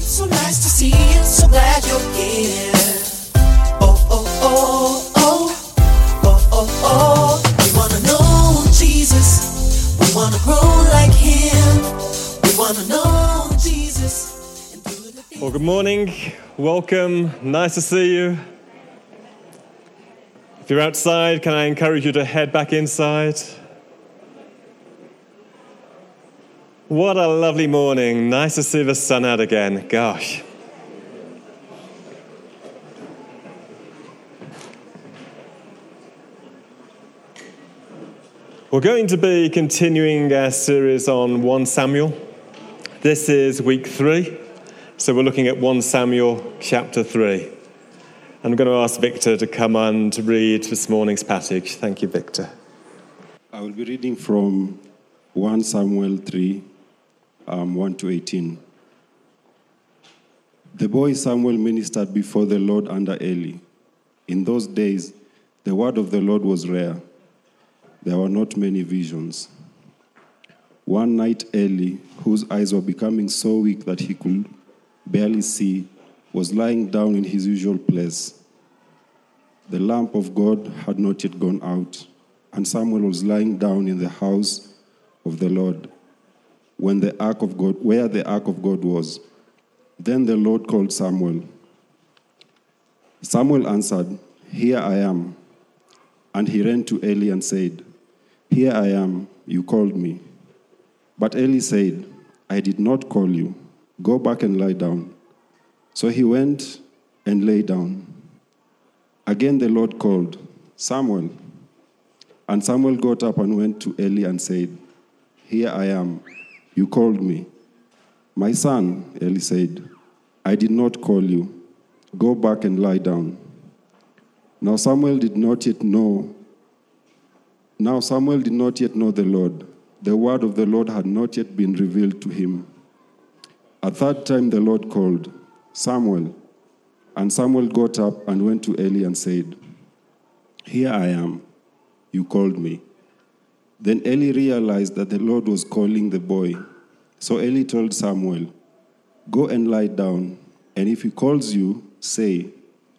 So nice to see you, so glad you're here. Oh, oh, oh, oh, oh, oh, oh. We wanna know Jesus, we wanna grow like Him. We wanna know Jesus and do the things. Well, good morning. Welcome. Nice to see you. If you're outside, can I encourage you to head back inside? What a lovely morning. Nice to see the sun out again. Gosh. We're going to be continuing our series on 1 Samuel. This is week three, so we're looking at 1 Samuel chapter 3. And I'm going to ask Victor to come and read this morning's passage. Thank you, Victor. I will be reading from 1 Samuel 3, um, 1 to 18. The boy Samuel ministered before the Lord under Eli. In those days, the word of the Lord was rare. There were not many visions. One night, Eli, whose eyes were becoming so weak that he could barely see, was lying down in his usual place. The lamp of God had not yet gone out, and Samuel was lying down in the house of the Lord when the ark of God, where the ark of God was. Then the Lord called Samuel. Samuel answered, Here I am. And he ran to Eli and said, Here I am, you called me. But Eli said, I did not call you. Go back and lie down. So he went and lay down. Again the Lord called, Samuel. And Samuel got up and went to Eli and said, Here I am. You called me. My son, Eli said, I did not call you. Go back and lie down. Now Samuel did not yet know. Now Samuel did not yet know the Lord. The word of the Lord had not yet been revealed to him. A third time the Lord called, Samuel. And Samuel got up and went to Eli and said, Here I am. You called me. Then Eli realized that the Lord was calling the boy. So Eli told Samuel, Go and lie down, and if he calls you, say,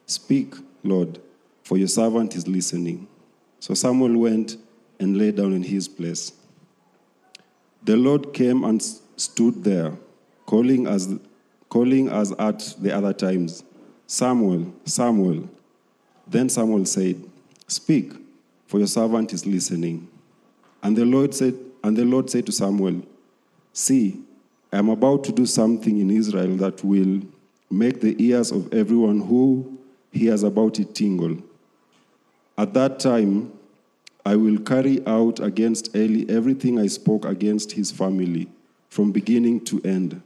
Speak, Lord, for your servant is listening. So Samuel went and lay down in his place. The Lord came and stood there, calling as, calling as at the other times, Samuel, Samuel. Then Samuel said, Speak, for your servant is listening. And the Lord said, and the Lord said to Samuel, See, I am about to do something in Israel that will make the ears of everyone who hears about it tingle. At that time, I will carry out against Eli everything I spoke against his family, from beginning to end.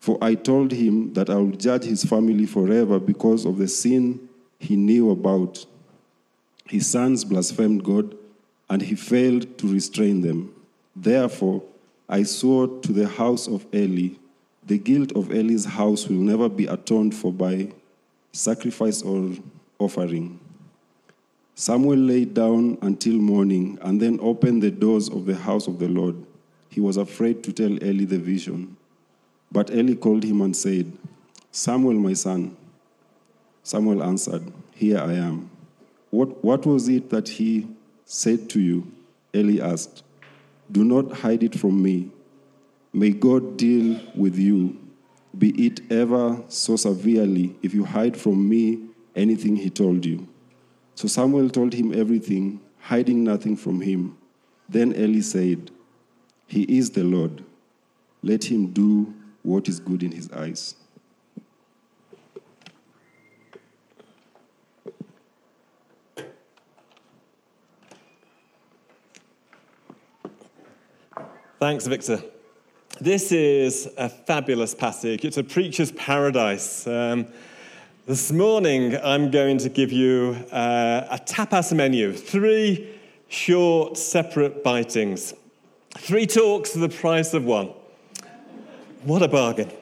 For I told him that I will judge his family forever because of the sin he knew about. His sons blasphemed God, and he failed to restrain them. Therefore, I swore to the house of Eli, the guilt of Eli's house will never be atoned for by sacrifice or offering. Samuel lay down until morning and then opened the doors of the house of the Lord. He was afraid to tell Eli the vision. But Eli called him and said, Samuel, my son. Samuel answered, Here I am. What, what was it that he said to you? Eli asked. Do not hide it from me. May God deal with you, be it ever so severely, if you hide from me anything he told you. So Samuel told him everything, hiding nothing from him. Then Eli said, He is the Lord. Let him do what is good in his eyes. Thanks, Victor. This is a fabulous passage. It's a preacher's paradise. Um, this morning, I'm going to give you uh, a tapas menu three short, separate bitings, three talks for the price of one. What a bargain.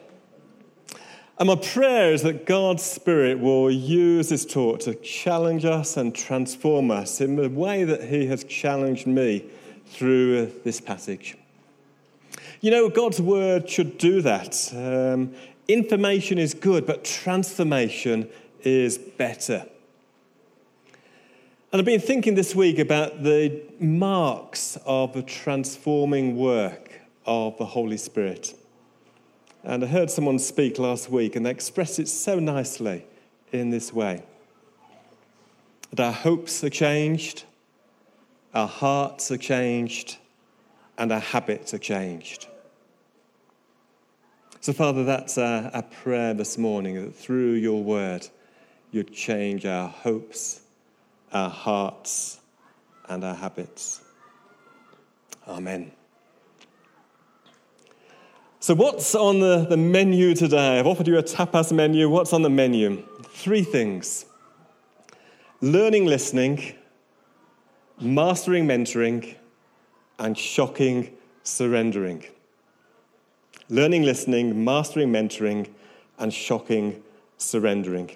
And my prayer is that God's Spirit will use this talk to challenge us and transform us in the way that He has challenged me through this passage. You know, God's word should do that. Um, Information is good, but transformation is better. And I've been thinking this week about the marks of the transforming work of the Holy Spirit. And I heard someone speak last week, and they expressed it so nicely in this way that our hopes are changed, our hearts are changed, and our habits are changed. So, Father, that's our, our prayer this morning that through your word, you'd change our hopes our hearts, and our habits. Amen. So, what's on the, the menu today? I've offered you a tapas menu. What's on the menu? Three things learning listening, mastering mentoring, and shocking surrendering. Learning listening, mastering mentoring, and shocking surrendering.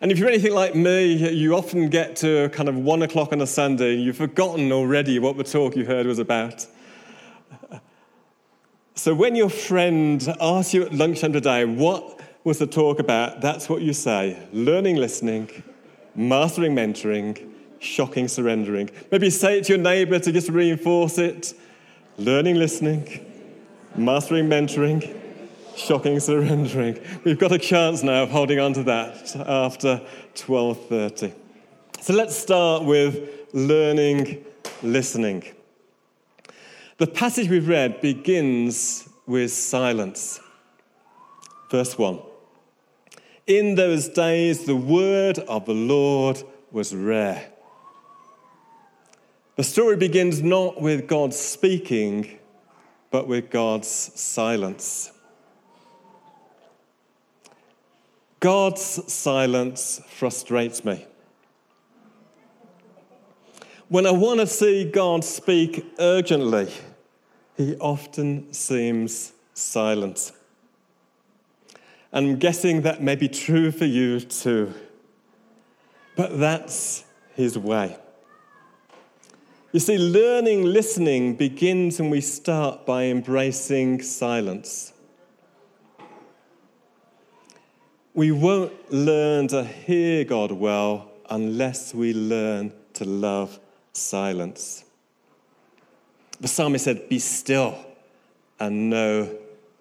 And if you're anything like me, you often get to kind of one o'clock on a Sunday and you've forgotten already what the talk you heard was about. So when your friend asks you at lunchtime today, what was the talk about? That's what you say learning listening, mastering mentoring, shocking surrendering. Maybe say it to your neighbor to just reinforce it learning listening, mastering mentoring, shocking surrendering. We've got a chance now of holding on to that after 12:30. So let's start with learning listening. The passage we've read begins with silence. Verse 1. In those days the word of the Lord was rare. The story begins not with God speaking, but with God's silence. God's silence frustrates me. When I want to see God speak urgently, he often seems silent. I'm guessing that may be true for you too. But that's his way. You see, learning listening begins when we start by embracing silence. We won't learn to hear God well unless we learn to love silence. The psalmist said, Be still and know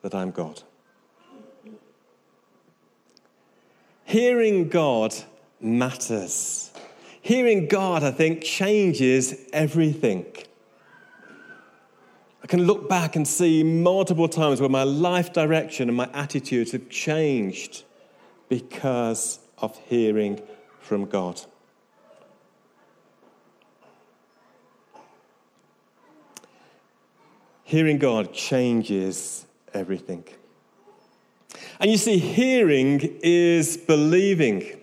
that I'm God. Hearing God matters. Hearing God, I think, changes everything. I can look back and see multiple times where my life direction and my attitudes have changed because of hearing from God. Hearing God changes everything. And you see, hearing is believing.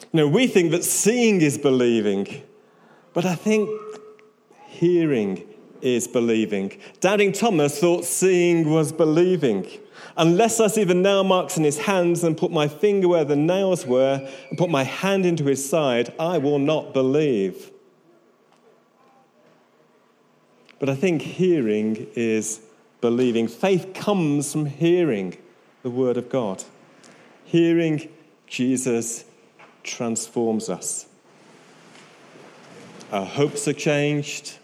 You know, we think that seeing is believing, but I think hearing is believing. Doubting Thomas thought seeing was believing. Unless I see the nail marks in his hands and put my finger where the nails were and put my hand into his side, I will not believe. But I think hearing is believing. Faith comes from hearing the word of God. Hearing Jesus transforms us. Our hopes are changed,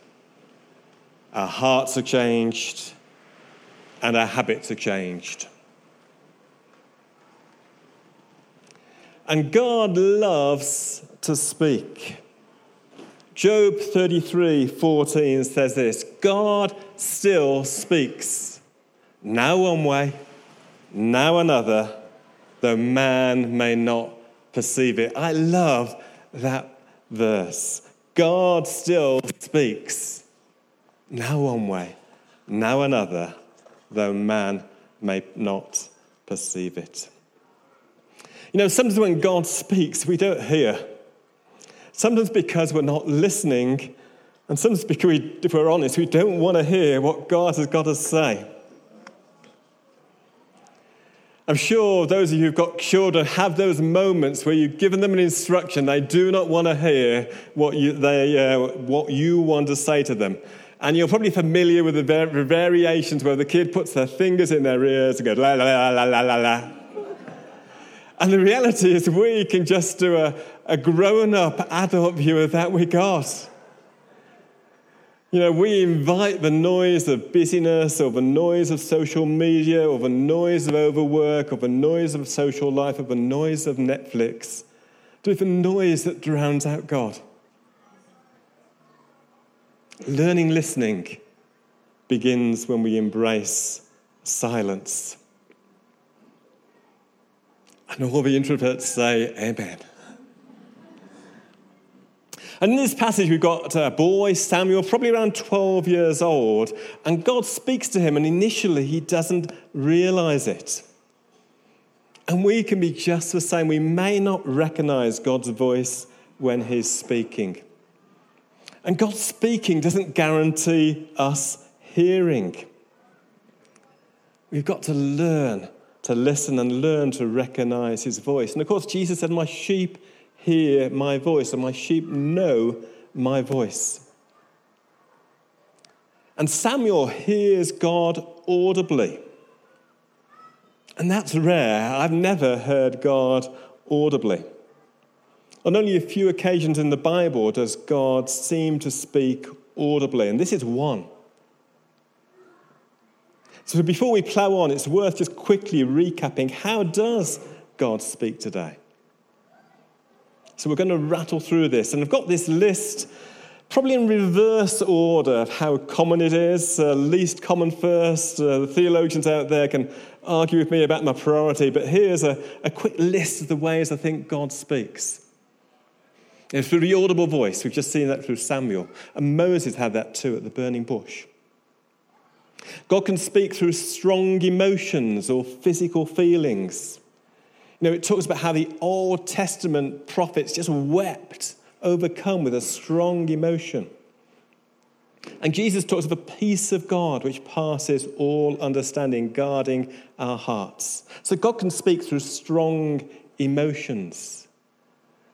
our hearts are changed, and our habits are changed. And God loves to speak. Job 33 14 says this God still speaks, now one way, now another, though man may not perceive it. I love that verse. God still speaks, now one way, now another, though man may not perceive it. You know, sometimes when God speaks, we don't hear. Sometimes because we're not listening, and sometimes because, we, if we're honest, we don't want to hear what God has got to say. I'm sure those of you who've got children have those moments where you've given them an instruction, they do not want to hear what you, they, uh, what you want to say to them. And you're probably familiar with the var- variations where the kid puts their fingers in their ears and goes la la la la la la la. And the reality is, we can just do a, a grown up adult view of that with God. You know, we invite the noise of busyness or the noise of social media or the noise of overwork or the noise of social life or the noise of Netflix to the noise that drowns out God. Learning listening begins when we embrace silence. And all the introverts say, Amen. And in this passage, we've got a boy, Samuel, probably around 12 years old, and God speaks to him, and initially he doesn't realize it. And we can be just the same. We may not recognize God's voice when he's speaking. And God speaking doesn't guarantee us hearing. We've got to learn to listen and learn to recognize his voice. And of course, Jesus said, My sheep hear my voice, and my sheep know my voice. And Samuel hears God audibly. And that's rare. I've never heard God audibly. On only a few occasions in the Bible does God seem to speak audibly, and this is one. So before we plow on, it's worth just quickly recapping how does God speak today? So we're going to rattle through this. And I've got this list, probably in reverse order of how common it is. Uh, least common first. Uh, the theologians out there can argue with me about my priority, but here's a, a quick list of the ways I think God speaks. Through the audible voice. We've just seen that through Samuel. And Moses had that too at the burning bush. God can speak through strong emotions or physical feelings. Know, it talks about how the Old Testament prophets just wept, overcome with a strong emotion. And Jesus talks of the peace of God which passes all understanding, guarding our hearts. So God can speak through strong emotions.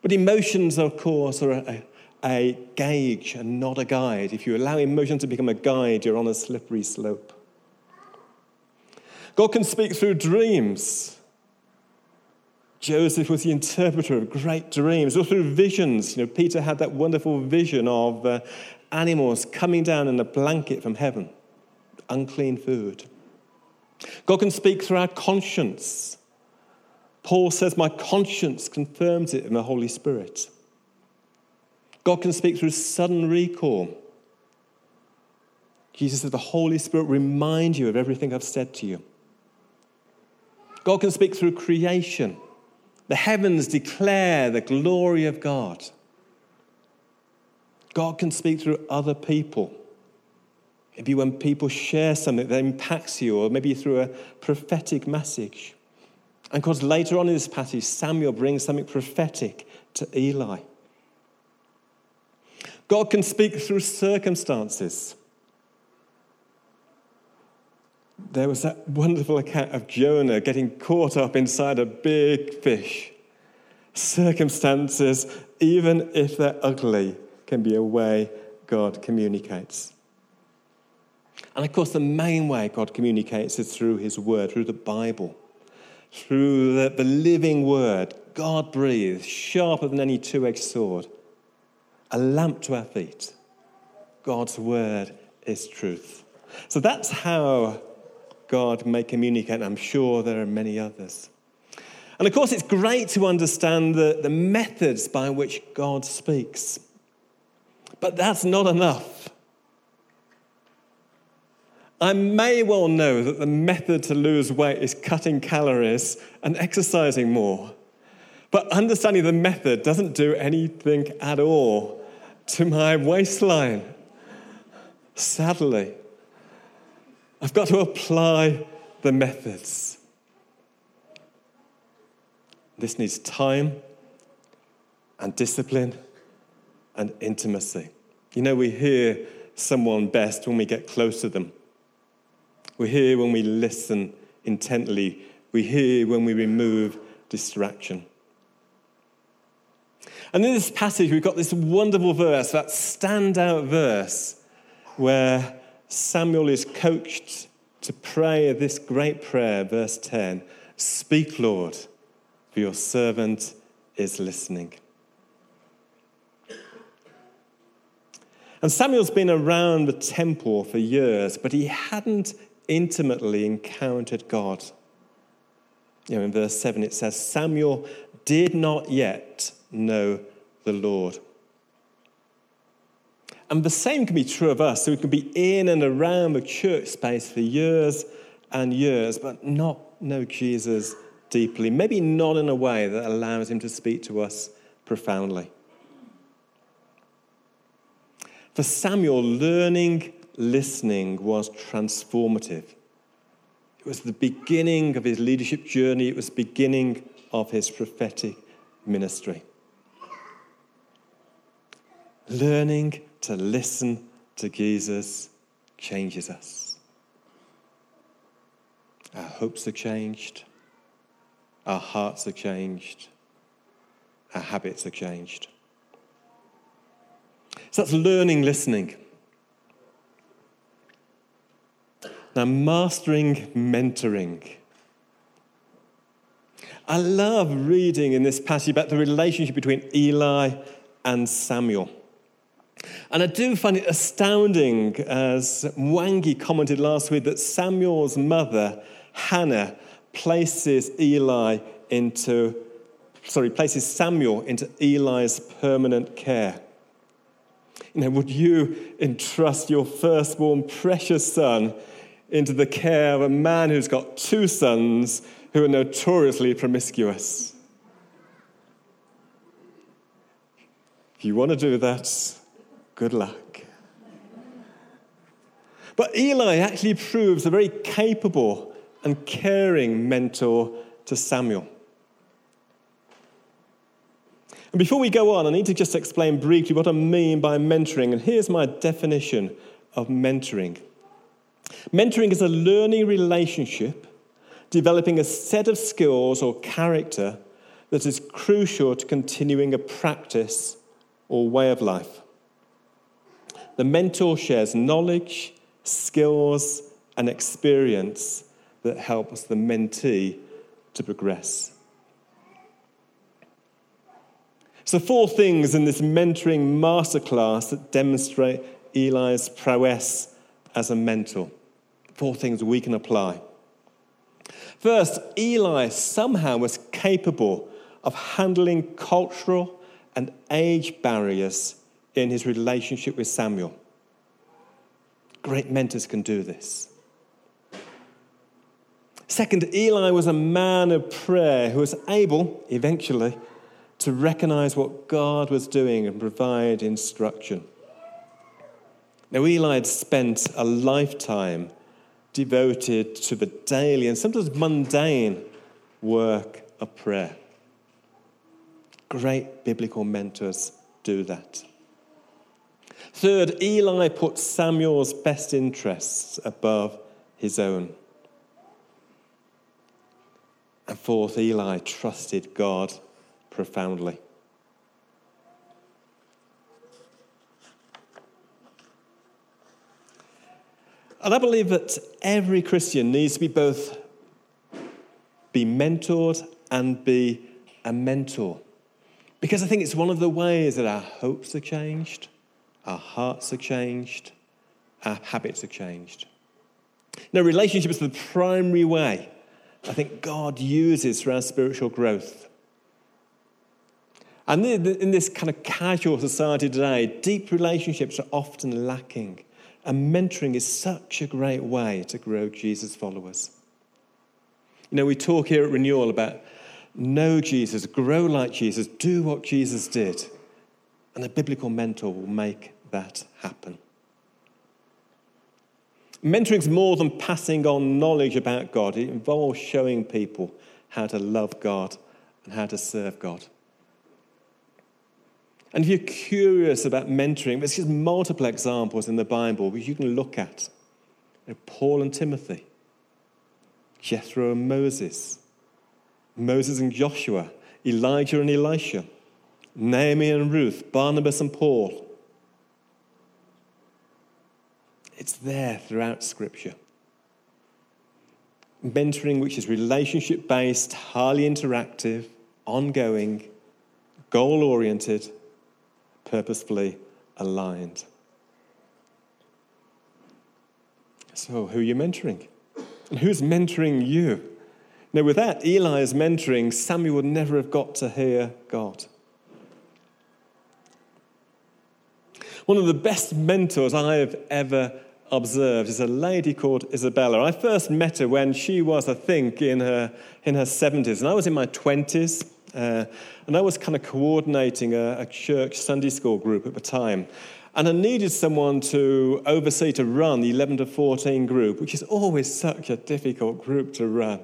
But emotions, of course, are a, a gauge and not a guide. If you allow emotions to become a guide, you're on a slippery slope. God can speak through dreams. Joseph was the interpreter of great dreams, or through visions. You know, Peter had that wonderful vision of uh, animals coming down in a blanket from heaven, unclean food. God can speak through our conscience. Paul says, My conscience confirms it in the Holy Spirit. God can speak through sudden recall. Jesus said, The Holy Spirit remind you of everything I've said to you. God can speak through creation. The heavens declare the glory of God. God can speak through other people. Maybe when people share something that impacts you, or maybe through a prophetic message. And because later on in this passage, Samuel brings something prophetic to Eli. God can speak through circumstances. There was that wonderful account of Jonah getting caught up inside a big fish. Circumstances, even if they're ugly, can be a way God communicates. And of course, the main way God communicates is through His Word, through the Bible, through the, the living Word. God breathes, sharper than any two edged sword, a lamp to our feet. God's Word is truth. So that's how God may communicate. I'm sure there are many others. And of course, it's great to understand the, the methods by which God speaks. But that's not enough. I may well know that the method to lose weight is cutting calories and exercising more. But understanding the method doesn't do anything at all to my waistline. Sadly. I've got to apply the methods. This needs time and discipline and intimacy. You know, we hear someone best when we get close to them. We hear when we listen intently. We hear when we remove distraction. And in this passage, we've got this wonderful verse, that standout verse where Samuel is coached to pray this great prayer, verse 10 Speak, Lord, for your servant is listening. And Samuel's been around the temple for years, but he hadn't intimately encountered God. You know, in verse 7 it says, Samuel did not yet know the Lord. And the same can be true of us. So we can be in and around the church space for years and years, but not know Jesus deeply. Maybe not in a way that allows him to speak to us profoundly. For Samuel, learning listening was transformative. It was the beginning of his leadership journey, it was the beginning of his prophetic ministry. Learning to listen to Jesus changes us. Our hopes are changed, our hearts are changed, our habits are changed. So that's learning listening. Now, mastering mentoring. I love reading in this passage about the relationship between Eli and Samuel. And I do find it astounding, as Wangi commented last week, that Samuel's mother, Hannah, places Eli into, sorry, places Samuel into Eli's permanent care. You know, would you entrust your firstborn precious son into the care of a man who's got two sons who are notoriously promiscuous? If you want to do that, good luck. But Eli actually proves a very capable and caring mentor to Samuel. And before we go on, I need to just explain briefly what I mean by mentoring. And here's my definition of mentoring mentoring is a learning relationship developing a set of skills or character that is crucial to continuing a practice or way of life. The mentor shares knowledge, skills, and experience that helps the mentee to progress. So, four things in this mentoring masterclass that demonstrate Eli's prowess as a mentor. Four things we can apply. First, Eli somehow was capable of handling cultural and age barriers in his relationship with Samuel. Great mentors can do this. Second, Eli was a man of prayer who was able, eventually, to recognize what God was doing and provide instruction. Now, Eli had spent a lifetime devoted to the daily and sometimes mundane work of prayer. Great biblical mentors do that. Third, Eli put Samuel's best interests above his own. And fourth, Eli trusted God profoundly. And I believe that every Christian needs to be both be mentored and be a mentor. Because I think it's one of the ways that our hopes are changed, our hearts are changed, our habits are changed. Now, relationship is the primary way I think God uses for our spiritual growth. And in this kind of casual society today, deep relationships are often lacking. And mentoring is such a great way to grow Jesus followers. You know, we talk here at Renewal about know Jesus, grow like Jesus, do what Jesus did. And a biblical mentor will make that happen. Mentoring is more than passing on knowledge about God, it involves showing people how to love God and how to serve God. And if you're curious about mentoring, there's just multiple examples in the Bible which you can look at. Paul and Timothy, Jethro and Moses, Moses and Joshua, Elijah and Elisha, Naomi and Ruth, Barnabas and Paul. It's there throughout Scripture. Mentoring, which is relationship based, highly interactive, ongoing, goal oriented, purposefully aligned. So, who are you mentoring? And who's mentoring you? Now, without Eli's mentoring, Samuel would never have got to hear God. One of the best mentors I have ever observed is a lady called Isabella. I first met her when she was, I think, in her, in her 70s, and I was in my 20s. Uh, and I was kind of coordinating a, a church Sunday school group at the time. And I needed someone to oversee, to run the 11 to 14 group, which is always such a difficult group to run.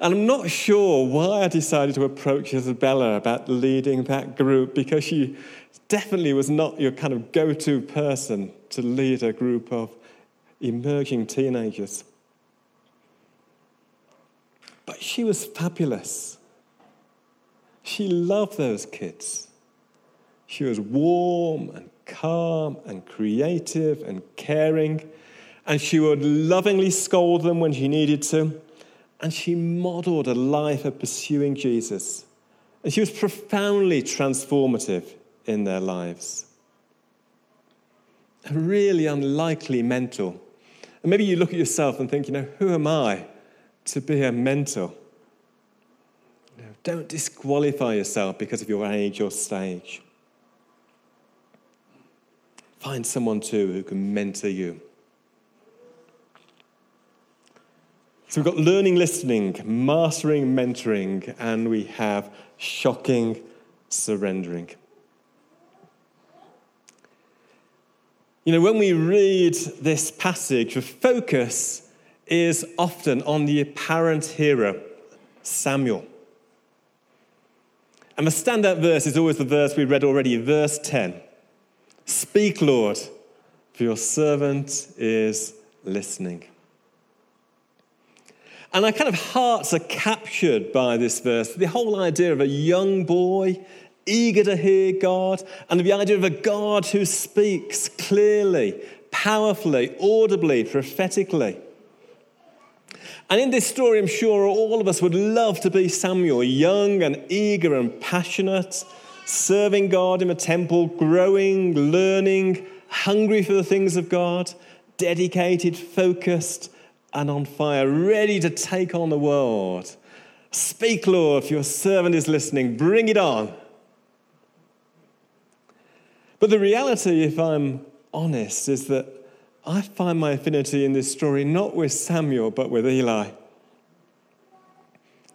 And I'm not sure why I decided to approach Isabella about leading that group because she definitely was not your kind of go to person to lead a group of emerging teenagers. But she was fabulous. She loved those kids. She was warm and calm and creative and caring, and she would lovingly scold them when she needed to. And she modeled a life of pursuing Jesus. And she was profoundly transformative in their lives. A really unlikely mentor. And maybe you look at yourself and think, you know, who am I to be a mentor? You know, don't disqualify yourself because of your age or stage. Find someone too who can mentor you. So we've got learning listening, mastering mentoring, and we have shocking surrendering. You know, when we read this passage, the focus is often on the apparent hero, Samuel. And the standout verse is always the verse we read already, verse 10. Speak, Lord, for your servant is listening. And our kind of hearts are captured by this verse. The whole idea of a young boy eager to hear God, and the idea of a God who speaks clearly, powerfully, audibly, prophetically. And in this story, I'm sure all of us would love to be Samuel, young and eager and passionate, serving God in the temple, growing, learning, hungry for the things of God, dedicated, focused, and on fire, ready to take on the world. Speak, Lord, if your servant is listening. Bring it on. But the reality, if I'm honest, is that I find my affinity in this story not with Samuel, but with Eli.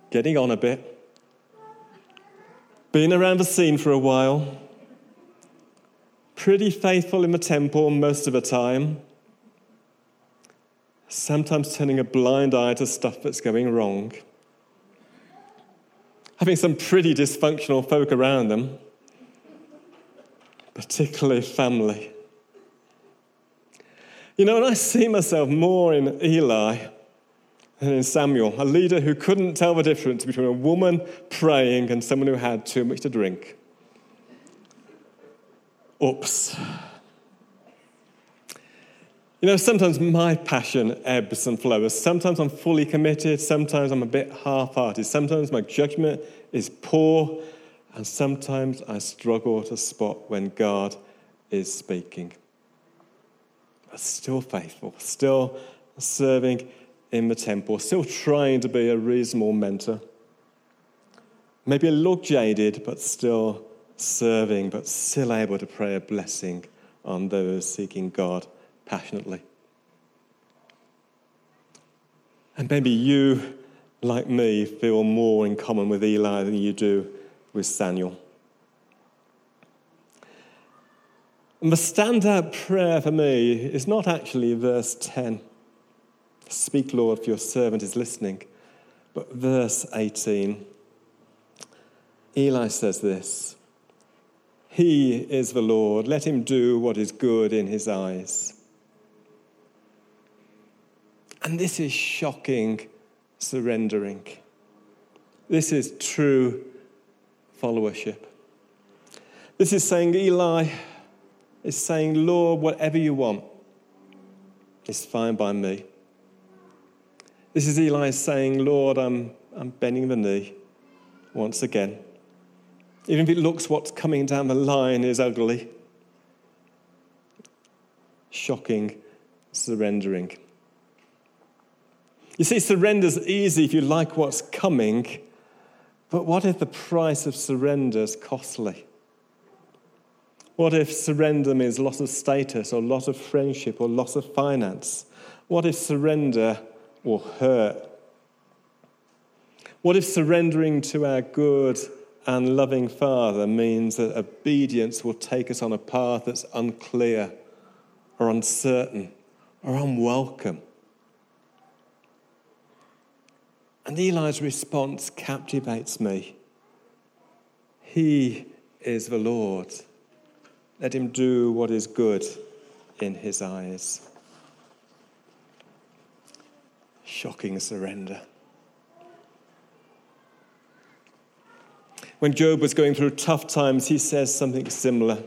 Getting on a bit, been around the scene for a while, pretty faithful in the temple most of the time, sometimes turning a blind eye to stuff that's going wrong, having some pretty dysfunctional folk around them, particularly family. You know, and I see myself more in Eli than in Samuel, a leader who couldn't tell the difference between a woman praying and someone who had too much to drink. Oops. You know, sometimes my passion ebbs and flows. Sometimes I'm fully committed, sometimes I'm a bit half hearted, sometimes my judgment is poor, and sometimes I struggle to spot when God is speaking. But still faithful, still serving in the temple, still trying to be a reasonable mentor. Maybe a little jaded, but still serving, but still able to pray a blessing on those seeking God passionately. And maybe you, like me, feel more in common with Eli than you do with Samuel. And the standout prayer for me is not actually verse 10. Speak, Lord, for your servant is listening. But verse 18, Eli says this He is the Lord, let him do what is good in his eyes. And this is shocking surrendering. This is true followership. This is saying, Eli is saying, Lord, whatever you want, is fine by me. This is Eli saying, Lord, I'm, I'm bending the knee once again. Even if it looks what's coming down the line is ugly, shocking, surrendering. You see, surrender's easy if you like what's coming, but what if the price of surrender is costly? What if surrender means loss of status or loss of friendship or loss of finance? What if surrender will hurt? What if surrendering to our good and loving Father means that obedience will take us on a path that's unclear or uncertain or unwelcome? And Eli's response captivates me. He is the Lord. Let him do what is good in his eyes. Shocking surrender. When Job was going through tough times, he says something similar.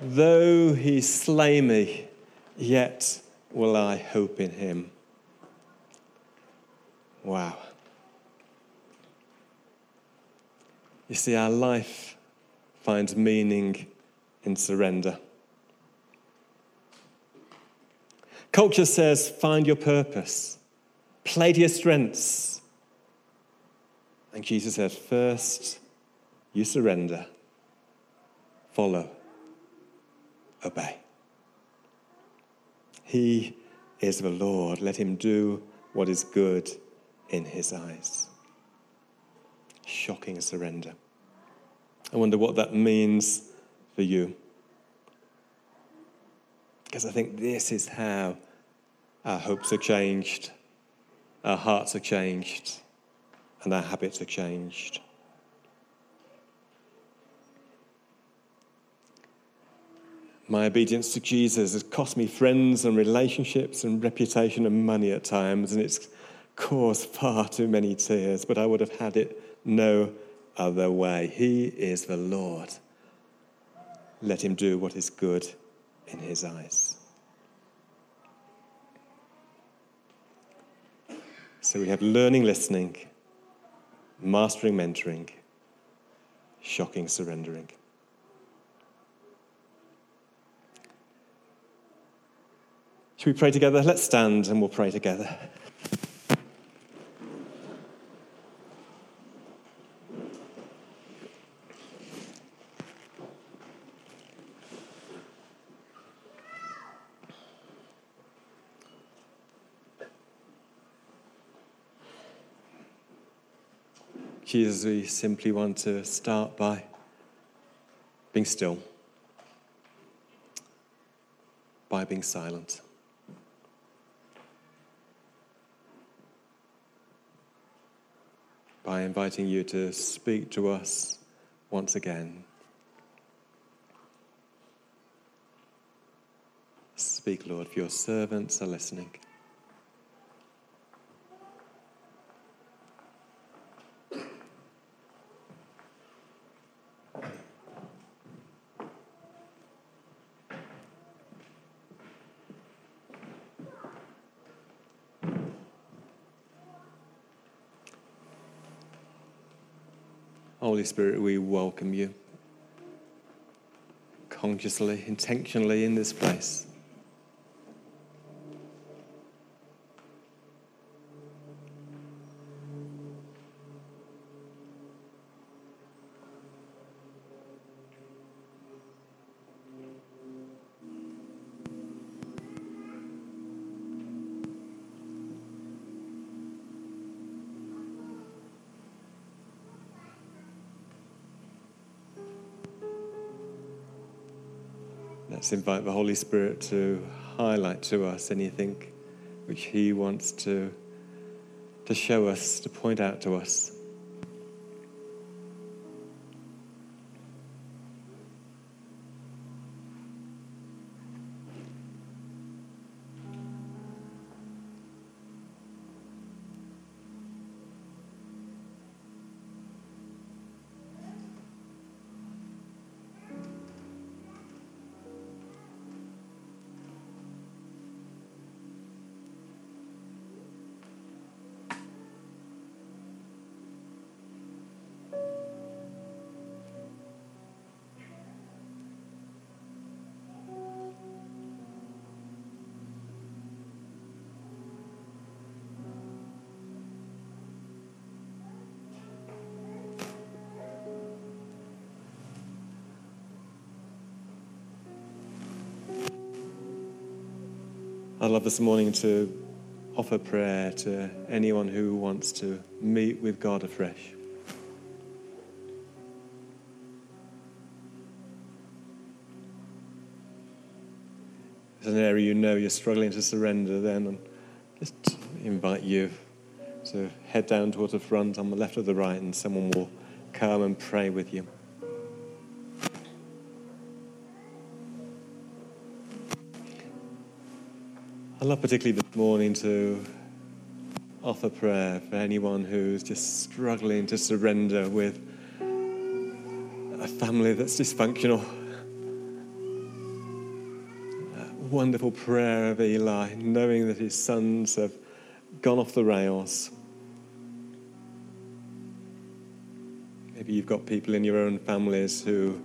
Though he slay me, yet will I hope in him. Wow. You see, our life finds meaning in surrender. Culture says, find your purpose, play to your strengths. And Jesus says, first, you surrender, follow, obey. He is the Lord. Let him do what is good in his eyes. Shocking surrender. I wonder what that means for you. Because I think this is how our hopes are changed, our hearts are changed, and our habits are changed. My obedience to Jesus has cost me friends and relationships and reputation and money at times, and it's caused far too many tears, but I would have had it no other way. He is the Lord. Let him do what is good in his eyes. So we have learning listening, mastering mentoring, shocking surrendering. Should we pray together? Let's stand and we'll pray together. Jesus, we simply want to start by being still, by being silent. By inviting you to speak to us once again. Speak, Lord, for your servants are listening. Holy Spirit, we welcome you consciously, intentionally in this place. Let's invite the Holy Spirit to highlight to us anything which He wants to, to show us, to point out to us. Love this morning to offer prayer to anyone who wants to meet with God afresh. There's an area you know you're struggling to surrender, then and just invite you to head down towards the front on the left or the right, and someone will come and pray with you. Love particularly this morning to offer prayer for anyone who's just struggling to surrender with a family that's dysfunctional. A wonderful prayer of Eli, knowing that his sons have gone off the rails. Maybe you've got people in your own families who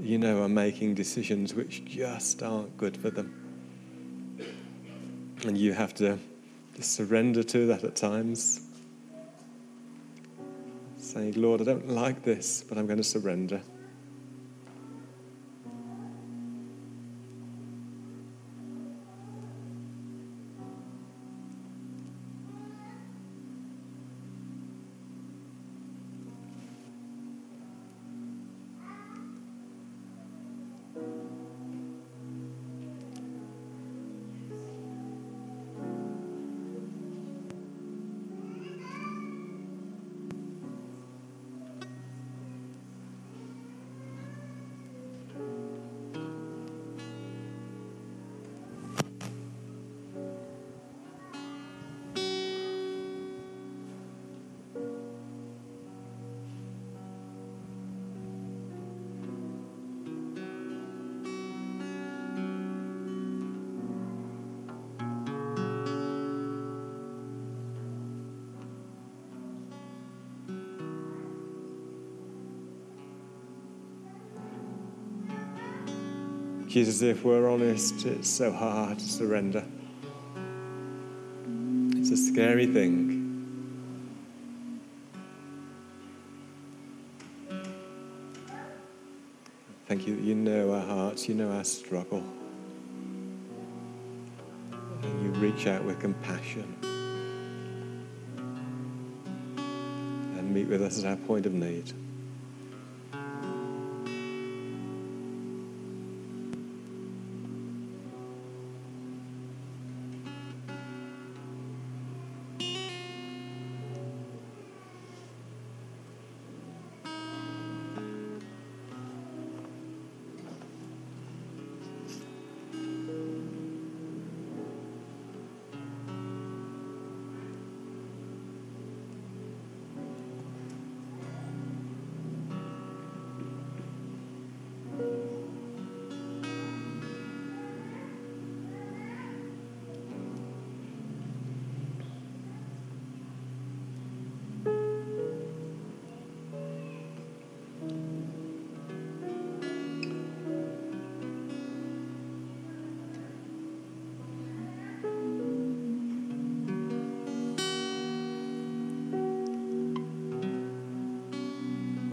you know are making decisions which just aren't good for them. And you have to surrender to that at times. Saying, Lord, I don't like this, but I'm going to surrender. Jesus, if we're honest, it's so hard to surrender. It's a scary thing. Thank you you know our hearts, you know our struggle. And you reach out with compassion and meet with us at our point of need.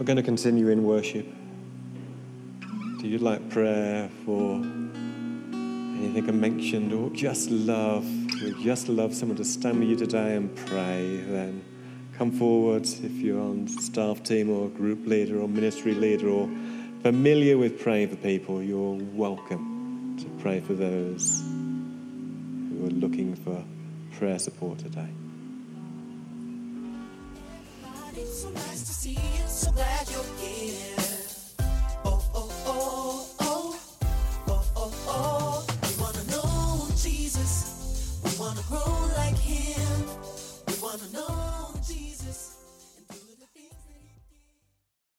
Going to continue in worship. Do you like prayer for anything I mentioned or just love? Would just love someone to stand with you today and pray? Then come forward if you're on staff team or group leader or ministry leader or familiar with praying for people. You're welcome to pray for those who are looking for prayer support today.